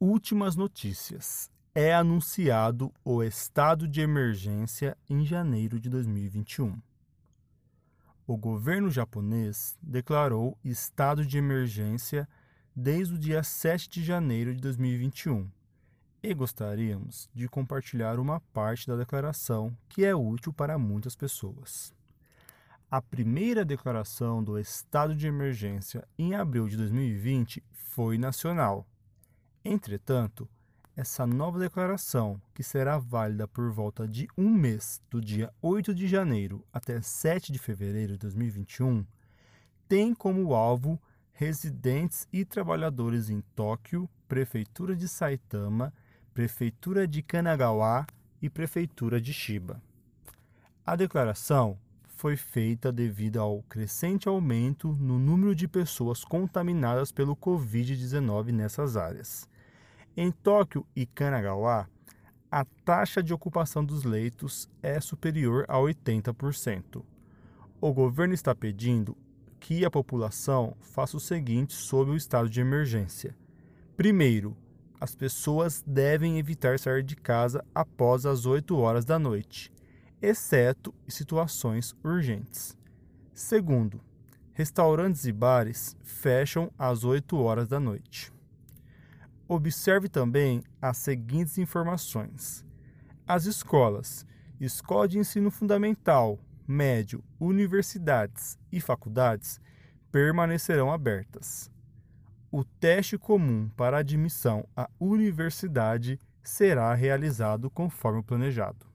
Últimas notícias. É anunciado o estado de emergência em janeiro de 2021. O governo japonês declarou estado de emergência desde o dia 7 de janeiro de 2021 e gostaríamos de compartilhar uma parte da declaração que é útil para muitas pessoas. A primeira declaração do estado de emergência em abril de 2020 foi nacional. Entretanto, essa nova declaração, que será válida por volta de um mês, do dia 8 de janeiro até 7 de fevereiro de 2021, tem como alvo residentes e trabalhadores em Tóquio, Prefeitura de Saitama, Prefeitura de Kanagawa e Prefeitura de Shiba. A declaração foi feita devido ao crescente aumento no número de pessoas contaminadas pelo Covid-19 nessas áreas. Em Tóquio e Kanagawa, a taxa de ocupação dos leitos é superior a 80%. O governo está pedindo que a população faça o seguinte sobre o estado de emergência. Primeiro, as pessoas devem evitar sair de casa após as 8 horas da noite, exceto em situações urgentes. Segundo, restaurantes e bares fecham às 8 horas da noite. Observe também as seguintes informações: as escolas, escola de ensino fundamental, médio, universidades e faculdades permanecerão abertas. O teste comum para admissão à universidade será realizado conforme planejado.